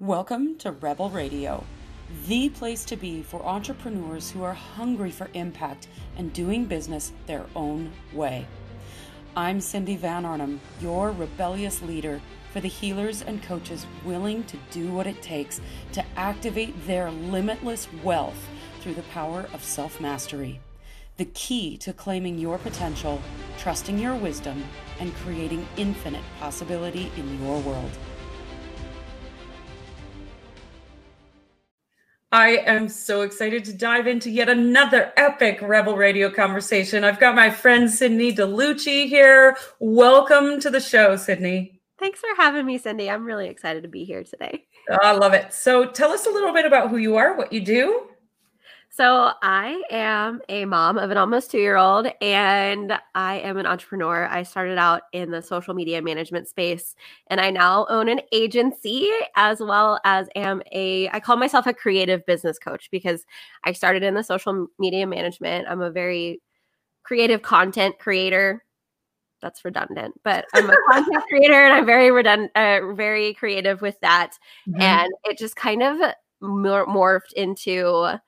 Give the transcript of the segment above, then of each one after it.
Welcome to Rebel Radio, the place to be for entrepreneurs who are hungry for impact and doing business their own way. I'm Cindy Van Arnhem, your rebellious leader for the healers and coaches willing to do what it takes to activate their limitless wealth through the power of self mastery. The key to claiming your potential, trusting your wisdom, and creating infinite possibility in your world. I am so excited to dive into yet another epic Rebel Radio conversation. I've got my friend Sydney DeLucci here. Welcome to the show, Sydney. Thanks for having me, Cindy. I'm really excited to be here today. Oh, I love it. So, tell us a little bit about who you are, what you do. So, I am a mom of an almost two year old, and I am an entrepreneur. I started out in the social media management space, and I now own an agency as well as am a, I call myself a creative business coach because I started in the social media management. I'm a very creative content creator. That's redundant, but I'm a content creator and I'm very redundant, uh, very creative with that. Mm-hmm. And it just kind of morphed into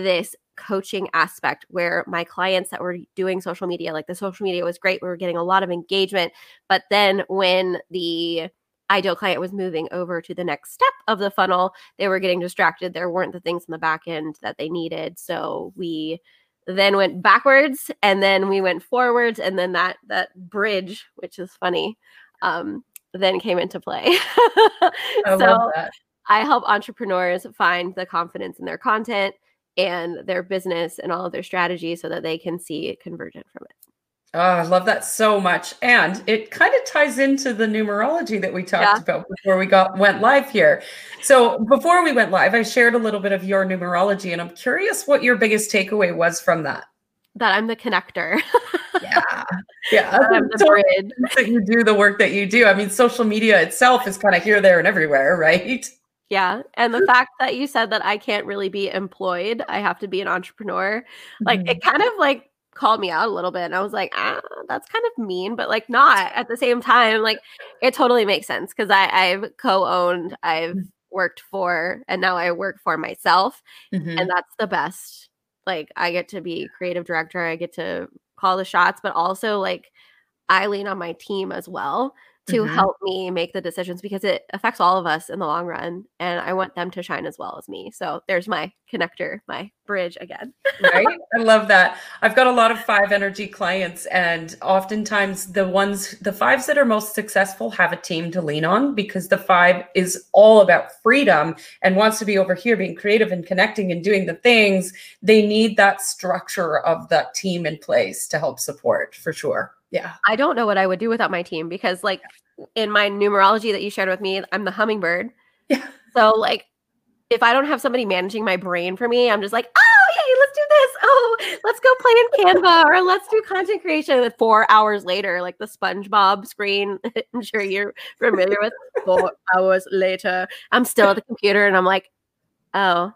this coaching aspect where my clients that were doing social media, like the social media was great, we were getting a lot of engagement. But then when the ideal client was moving over to the next step of the funnel, they were getting distracted. There weren't the things in the back end that they needed. So we then went backwards and then we went forwards and then that that bridge, which is funny, um, then came into play. I so I help entrepreneurs find the confidence in their content and their business and all of their strategies so that they can see convergent from it. Oh, I love that so much. And it kind of ties into the numerology that we talked yeah. about before we got went live here. So before we went live, I shared a little bit of your numerology and I'm curious what your biggest takeaway was from that. That I'm the connector. yeah. Yeah. I'm the bridge. That you do the work that you do. I mean, social media itself is kind of here, there, and everywhere, right? Yeah. And the fact that you said that I can't really be employed, I have to be an entrepreneur, like mm-hmm. it kind of like called me out a little bit. And I was like, ah, that's kind of mean, but like not at the same time. Like it totally makes sense because I've co owned, I've mm. worked for, and now I work for myself. Mm-hmm. And that's the best. Like I get to be creative director, I get to call the shots, but also like I lean on my team as well to mm-hmm. help me make the decisions because it affects all of us in the long run and i want them to shine as well as me. So there's my connector my bridge again. Right? I love that. I've got a lot of five energy clients and oftentimes the ones the fives that are most successful have a team to lean on because the five is all about freedom and wants to be over here being creative and connecting and doing the things. They need that structure of that team in place to help support for sure yeah. I don't know what I would do without my team because, like, in my numerology that you shared with me, I'm the hummingbird. Yeah. So, like, if I don't have somebody managing my brain for me, I'm just like, oh, yay, let's do this. Oh, let's go play in Canva or let's do content creation. Four hours later, like the SpongeBob screen, I'm sure you're familiar with. Four hours later, I'm still at the computer and I'm like, oh,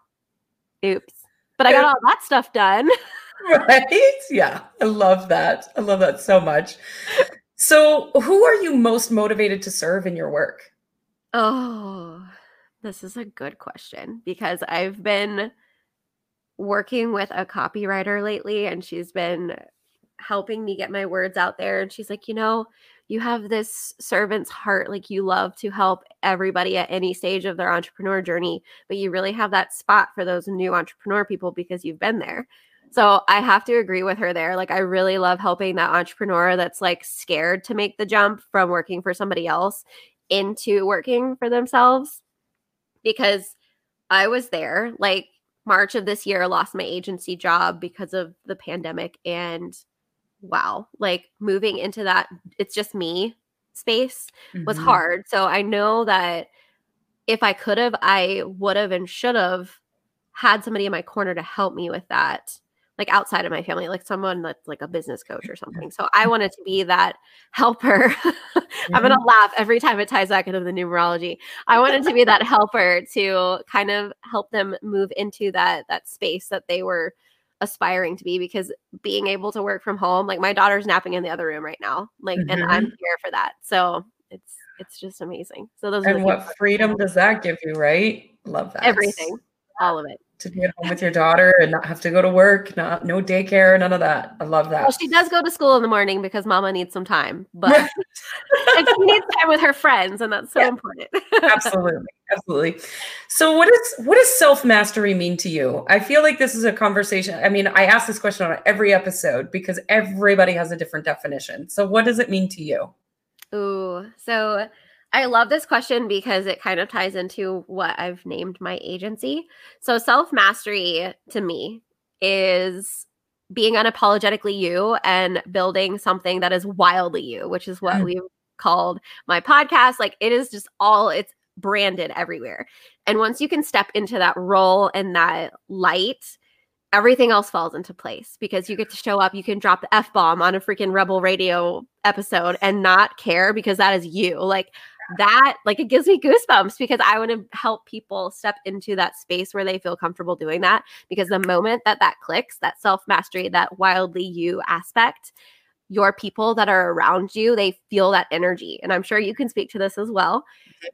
oops. But I got all that stuff done. right? Yeah, I love that. I love that so much. So, who are you most motivated to serve in your work? Oh, this is a good question because I've been working with a copywriter lately and she's been helping me get my words out there. And she's like, you know, you have this servant's heart. Like you love to help everybody at any stage of their entrepreneur journey, but you really have that spot for those new entrepreneur people because you've been there. So I have to agree with her there. Like I really love helping that entrepreneur that's like scared to make the jump from working for somebody else into working for themselves because I was there like March of this year lost my agency job because of the pandemic and wow, like moving into that it's just me space mm-hmm. was hard. So I know that if I could have I would have and should have had somebody in my corner to help me with that like outside of my family, like someone that's like a business coach or something. So I wanted to be that helper. I'm gonna laugh every time it ties back into the numerology. I wanted to be that helper to kind of help them move into that that space that they were aspiring to be because being able to work from home, like my daughter's napping in the other room right now. Like mm-hmm. and I'm mm-hmm. here for that. So it's it's just amazing. So those and what freedom does that give you, right? Love that. Everything, all of it to be at home with your daughter and not have to go to work, not no daycare, none of that. I love that. Well, she does go to school in the morning because mama needs some time, but she needs time with her friends, and that's so yeah. important. absolutely. Absolutely. So what is what does self-mastery mean to you? I feel like this is a conversation. I mean, I ask this question on every episode because everybody has a different definition. So what does it mean to you? Ooh, so I love this question because it kind of ties into what I've named my agency. So, self mastery to me is being unapologetically you and building something that is wildly you, which is what mm. we've called my podcast. Like, it is just all, it's branded everywhere. And once you can step into that role and that light, everything else falls into place because you get to show up. You can drop the F bomb on a freaking Rebel Radio episode and not care because that is you. Like, that like it gives me goosebumps because I want to help people step into that space where they feel comfortable doing that because the moment that that clicks that self mastery that wildly you aspect your people that are around you they feel that energy and I'm sure you can speak to this as well.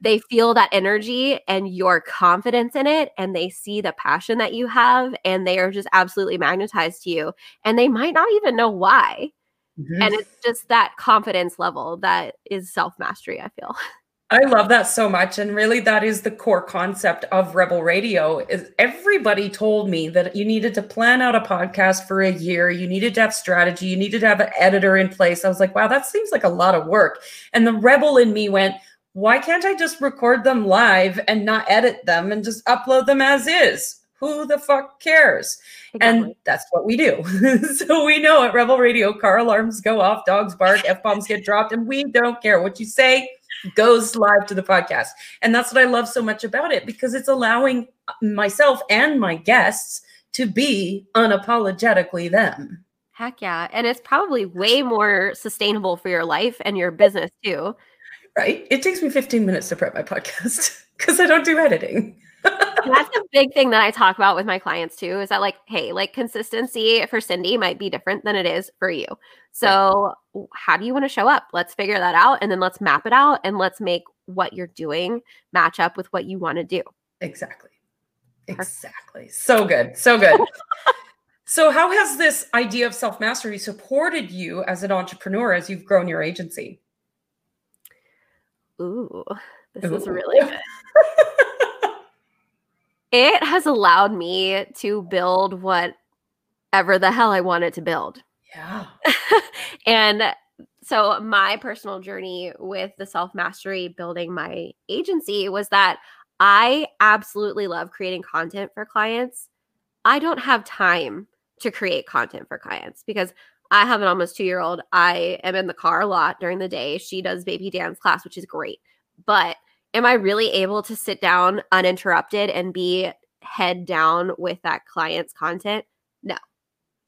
They feel that energy and your confidence in it and they see the passion that you have and they are just absolutely magnetized to you and they might not even know why Mm-hmm. And it's just that confidence level that is self mastery, I feel. I love that so much. And really that is the core concept of Rebel Radio is everybody told me that you needed to plan out a podcast for a year. You needed to have strategy. You needed to have an editor in place. I was like, wow, that seems like a lot of work. And the rebel in me went, why can't I just record them live and not edit them and just upload them as is? Who the fuck cares? Exactly. And that's what we do. so we know at Rebel Radio, car alarms go off, dogs bark, F bombs get dropped, and we don't care what you say goes live to the podcast. And that's what I love so much about it because it's allowing myself and my guests to be unapologetically them. Heck yeah. And it's probably way more sustainable for your life and your business too. Right. It takes me 15 minutes to prep my podcast because I don't do editing that's a big thing that I talk about with my clients too is that like hey like consistency for Cindy might be different than it is for you. So right. how do you want to show up? Let's figure that out and then let's map it out and let's make what you're doing match up with what you want to do. Exactly. Exactly. So good. So good. so how has this idea of self-mastery supported you as an entrepreneur as you've grown your agency? Ooh, this Ooh. is really good. it has allowed me to build whatever the hell I wanted to build. Yeah. and so my personal journey with the self mastery building my agency was that I absolutely love creating content for clients. I don't have time to create content for clients because I have an almost two year old. I am in the car a lot during the day. She does baby dance class, which is great. But am I really able to sit down uninterrupted and be head down with that client's content? No,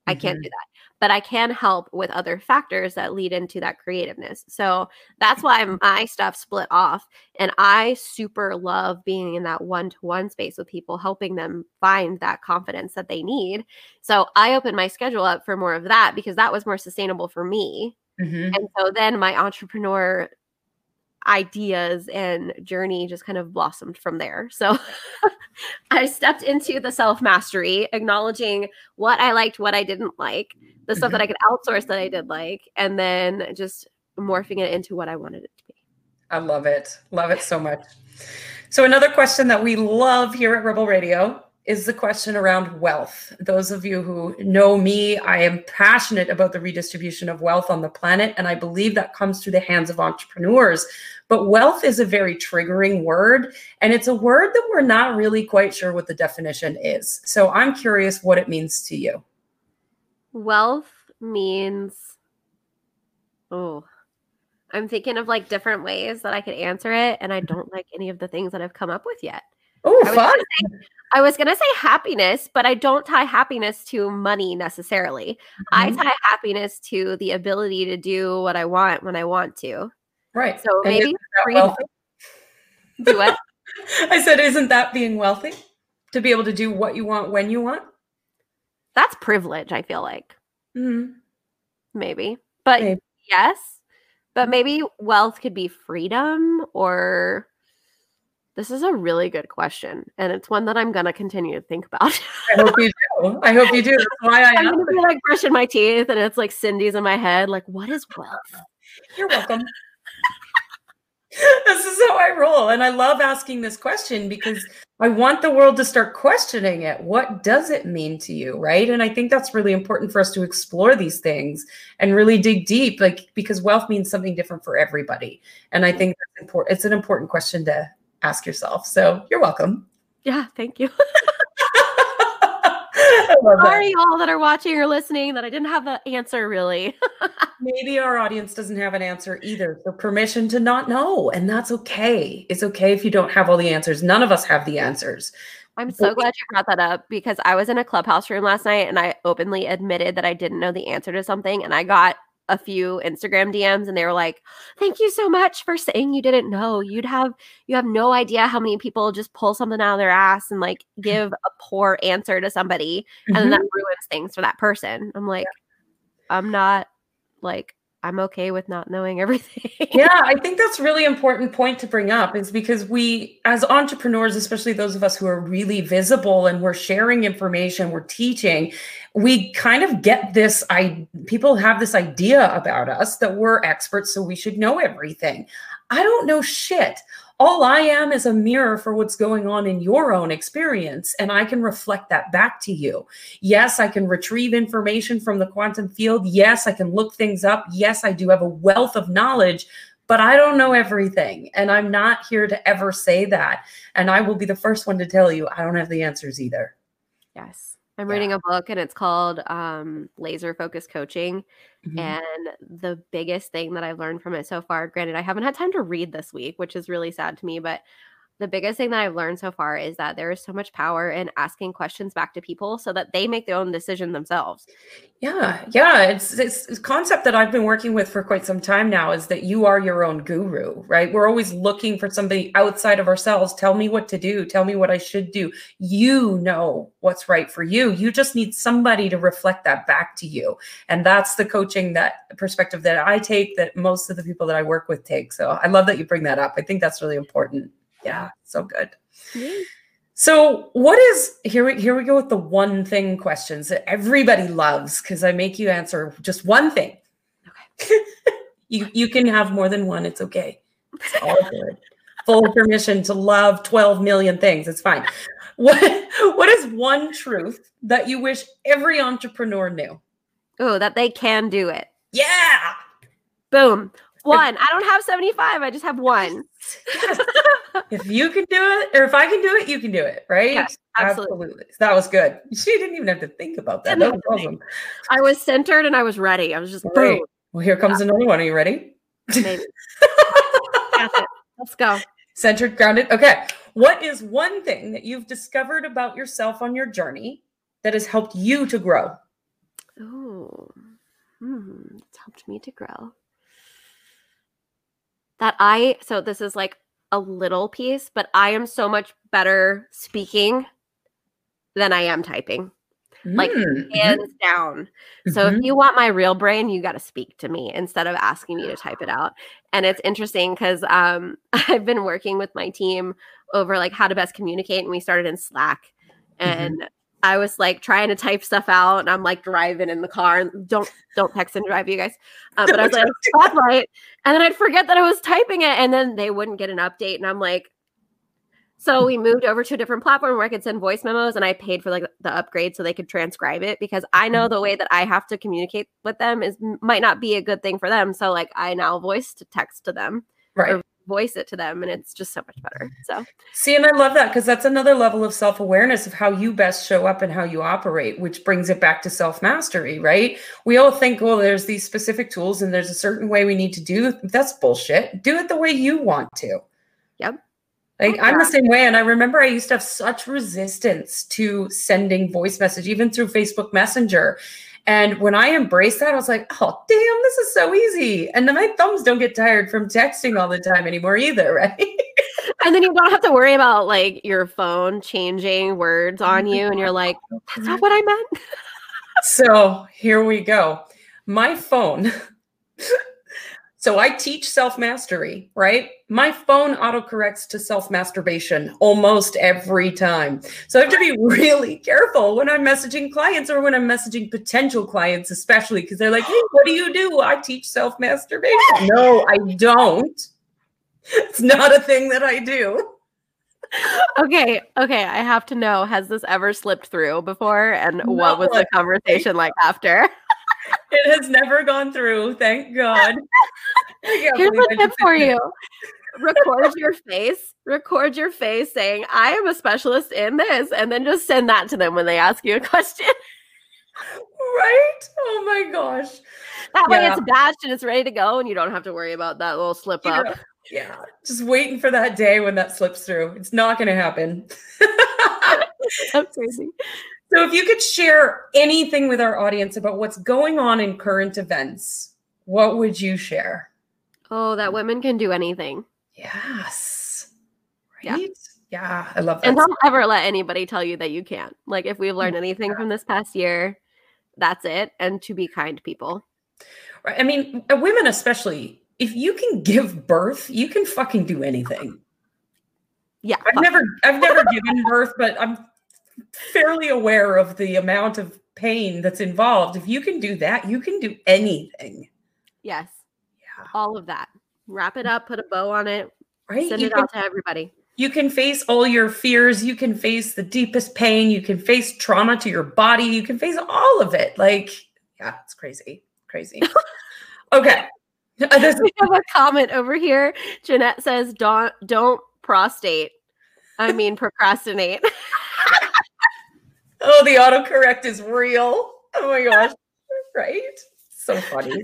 I can't mm-hmm. do that. But I can help with other factors that lead into that creativeness. So that's why my stuff split off. And I super love being in that one to one space with people, helping them find that confidence that they need. So I opened my schedule up for more of that because that was more sustainable for me. Mm-hmm. And so then my entrepreneur ideas and journey just kind of blossomed from there. So I stepped into the self mastery, acknowledging what I liked, what I didn't like, the stuff that I mm-hmm. could outsource that I did like, and then just morphing it into what I wanted it to be. I love it. Love it so much. So, another question that we love here at Rebel Radio is the question around wealth. Those of you who know me, I am passionate about the redistribution of wealth on the planet, and I believe that comes through the hands of entrepreneurs. But wealth is a very triggering word, and it's a word that we're not really quite sure what the definition is. So I'm curious what it means to you. Wealth means, oh, I'm thinking of like different ways that I could answer it, and I don't like any of the things that I've come up with yet. Oh, fun. I was going to say happiness, but I don't tie happiness to money necessarily. Mm-hmm. I tie happiness to the ability to do what I want when I want to. Right. So and maybe freedom. Do what? I said, isn't that being wealthy? To be able to do what you want when you want? That's privilege, I feel like. Mm-hmm. Maybe. But Maybe. yes, But maybe wealth could be freedom or this is a really good question, and it's one that I'm gonna continue to think about. I hope you do. I hope you do. That's why I I'm am. gonna be like brushing my teeth, and it's like Cindy's in my head. Like, what is wealth? You're welcome. this is how I roll. And I love asking this question because I want the world to start questioning it. What does it mean to you? Right. And I think that's really important for us to explore these things and really dig deep, like because wealth means something different for everybody. And I think that's important. It's an important question to ask yourself. So you're welcome. Yeah, thank you. That. Sorry, y'all that are watching or listening, that I didn't have the answer really. Maybe our audience doesn't have an answer either. So permission to not know. And that's okay. It's okay if you don't have all the answers. None of us have the answers. I'm so glad you brought that up because I was in a clubhouse room last night and I openly admitted that I didn't know the answer to something. And I got a few Instagram DMs and they were like, Thank you so much for saying you didn't know. You'd have you have no idea how many people just pull something out of their ass and like give a poor answer to somebody and then that mm-hmm. ruins things for that person. I'm like, I'm not like I'm okay with not knowing everything. yeah, I think that's really important point to bring up is because we as entrepreneurs, especially those of us who are really visible and we're sharing information, we're teaching, we kind of get this I people have this idea about us that we're experts so we should know everything. I don't know shit. All I am is a mirror for what's going on in your own experience and I can reflect that back to you. Yes, I can retrieve information from the quantum field. Yes, I can look things up. Yes, I do have a wealth of knowledge, but I don't know everything. And I'm not here to ever say that. And I will be the first one to tell you I don't have the answers either. Yes. I'm Yeah. reading a book and it's called um, Laser Focus Coaching. Mhm. And the biggest thing that I've learned from it so far, granted, I haven't had time to read this week, which is really sad to me, but the biggest thing that I've learned so far is that there is so much power in asking questions back to people so that they make their own decision themselves. Yeah, yeah, it's it's a concept that I've been working with for quite some time now is that you are your own guru, right? We're always looking for somebody outside of ourselves. Tell me what to do, tell me what I should do. You know what's right for you. You just need somebody to reflect that back to you. And that's the coaching that perspective that I take that most of the people that I work with take. So I love that you bring that up. I think that's really important. Yeah, so good. So, what is here? We here we go with the one thing questions that everybody loves because I make you answer just one thing. Okay. you you can have more than one. It's okay. It's all good. Full permission to love twelve million things. It's fine. What what is one truth that you wish every entrepreneur knew? Oh, that they can do it. Yeah. Boom. One. I don't have 75. I just have one. Yes. if you can do it, or if I can do it, you can do it, right? Yes, absolutely. That was good. She didn't even have to think about that. That was awesome. I was centered and I was ready. I was just Great. boom. Well, here comes another one. Are you ready? Maybe. Let's go. Centered, grounded. Okay. What is one thing that you've discovered about yourself on your journey that has helped you to grow? Oh, hmm, it's helped me to grow. That I, so this is like a little piece, but I am so much better speaking than I am typing, Like, Mm, hands down. So mhm. if you want my real brain, you got to speak to me instead of asking me to type it out. And it's interesting because um, I've been working with my team over like how to best communicate, and we started in Slack. Mhm. And I was like trying to type stuff out, and I'm like driving in the car. And don't don't text and drive, you guys. Um, but I was like stoplight, and then I'd forget that I was typing it, and then they wouldn't get an update, and I'm like. So we moved over to a different platform where I could send voice memos and I paid for like the upgrade so they could transcribe it because I know the way that I have to communicate with them is might not be a good thing for them. So like I now voice to text to them, right. Voice it to them and it's just so much better. So See, and I love that because that's another level of self awareness of how you best show up and how you operate, which brings it back to self mastery, right? We all think, well, there's these specific tools and there's a certain way we need to do. That's bullshit. Do it the way you want to. Yep. Like I'm the same way. And I remember I used to have such resistance to sending voice message, even through Facebook Messenger. And when I embraced that, I was like, oh, damn, this is so easy. And then my thumbs don't get tired from texting all the time anymore either, right? and then you don't have to worry about like your phone changing words mm-hmm. on you and you're like, that's not what I meant. so here we go. My phone So I teach self mastery, right? My phone autocorrects to self masturbation almost every time. So I have to be really careful when I'm messaging clients or when I'm messaging potential clients, especially because they're like, hey, what do you do? I teach self masturbation. no, I don't. It's not a thing that I do. Okay, okay. I have to know has this ever slipped through before? And Not what was the conversation like after? It has never gone through, thank God. Here's a tip for you. Record your face. Record your face saying, I am a specialist in this, and then just send that to them when they ask you a question. Right? Oh my gosh. That way it's batched and it's ready to go, and you don't have to worry about that little slip up. Yeah. Yeah. Just waiting for that day when that slips through. It's not going to happen. That's crazy. So, if you could share anything with our audience about what's going on in current events, what would you share? Oh, that women can do anything. Yes. Yeah. Right? Yeah. I love that. And don't ever let anybody tell you that you can't. Like, if we've learned anything from this past year, that's it. And to be kind people. Right. I mean, uh, women especially, if you can give birth, you can fucking do anything. Yeah. I've fuck. never I've never given birth, but I'm fairly aware of the amount of pain that's involved. If you can do that, you can do anything. Yes. Yeah. All of that. Wrap it up, put a bow on it, Right? send You it can, out to everybody. you can face all your fears, you can face the deepest pain, you can face trauma to your body, you can face all of it. Like, yeah, it's crazy. Crazy. Okay. We have a comment over here. Jeanette says, "Don't don't prostate. I mean procrastinate." oh, the autocorrect is real. Oh my gosh. Right? So funny.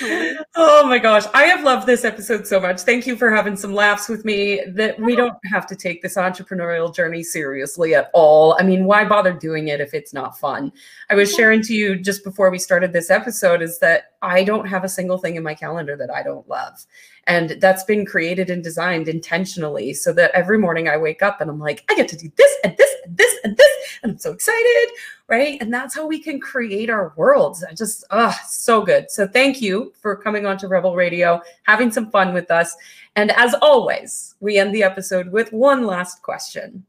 Oh my gosh. I have loved this episode so much. Thank you for having some laughs with me that we oh. don't have to take this entrepreneurial journey seriously at all. I mean, why bother doing it if it's not fun? I was sharing to you just before we started this episode is that I don't have a single thing in my calendar that I don't love. And that's been created and designed intentionally so that every morning I wake up and I'm like, I get to do this and this and this and this. And I'm so excited. Right. And that's how we can create our worlds. I just, ah, so good. So thank you for coming on to Rebel Radio, having some fun with us. And as always, we end the episode with one last question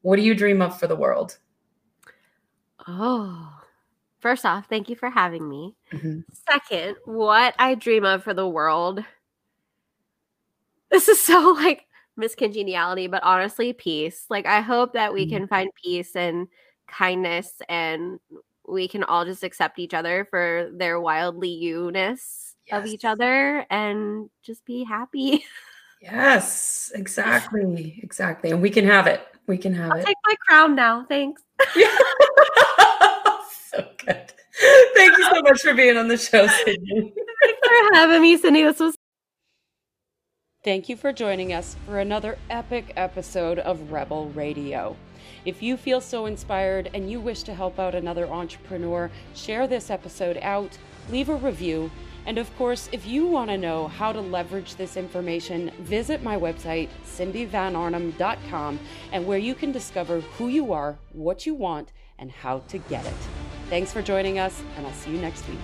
What do you dream of for the world? Oh. First off, thank you for having me. Mhm. Second, what I dream of for the world. This is so like Miss Congeniality, but honestly, peace. Like I hope that we Mhm. can find peace and kindness and we can all just accept each other for their wildly you-ness of each other and just be happy. Yes, exactly. Exactly. And we can have it. We can have I'll it. take my crown now. Thanks. Yeah. so good. Thank you so much for being on the show, Sydney. Thanks for having me, Cindy. This was Thank you for joining us for another epic episode of Rebel Radio. If you feel so inspired and you wish to help out another entrepreneur, share this episode out, leave a review, and of course, if you want to know how to leverage this information, visit my website, cindyvanarnhem.com, and where you can discover who you are, what you want, and how to get it. Thanks for joining us, and I'll see you next week.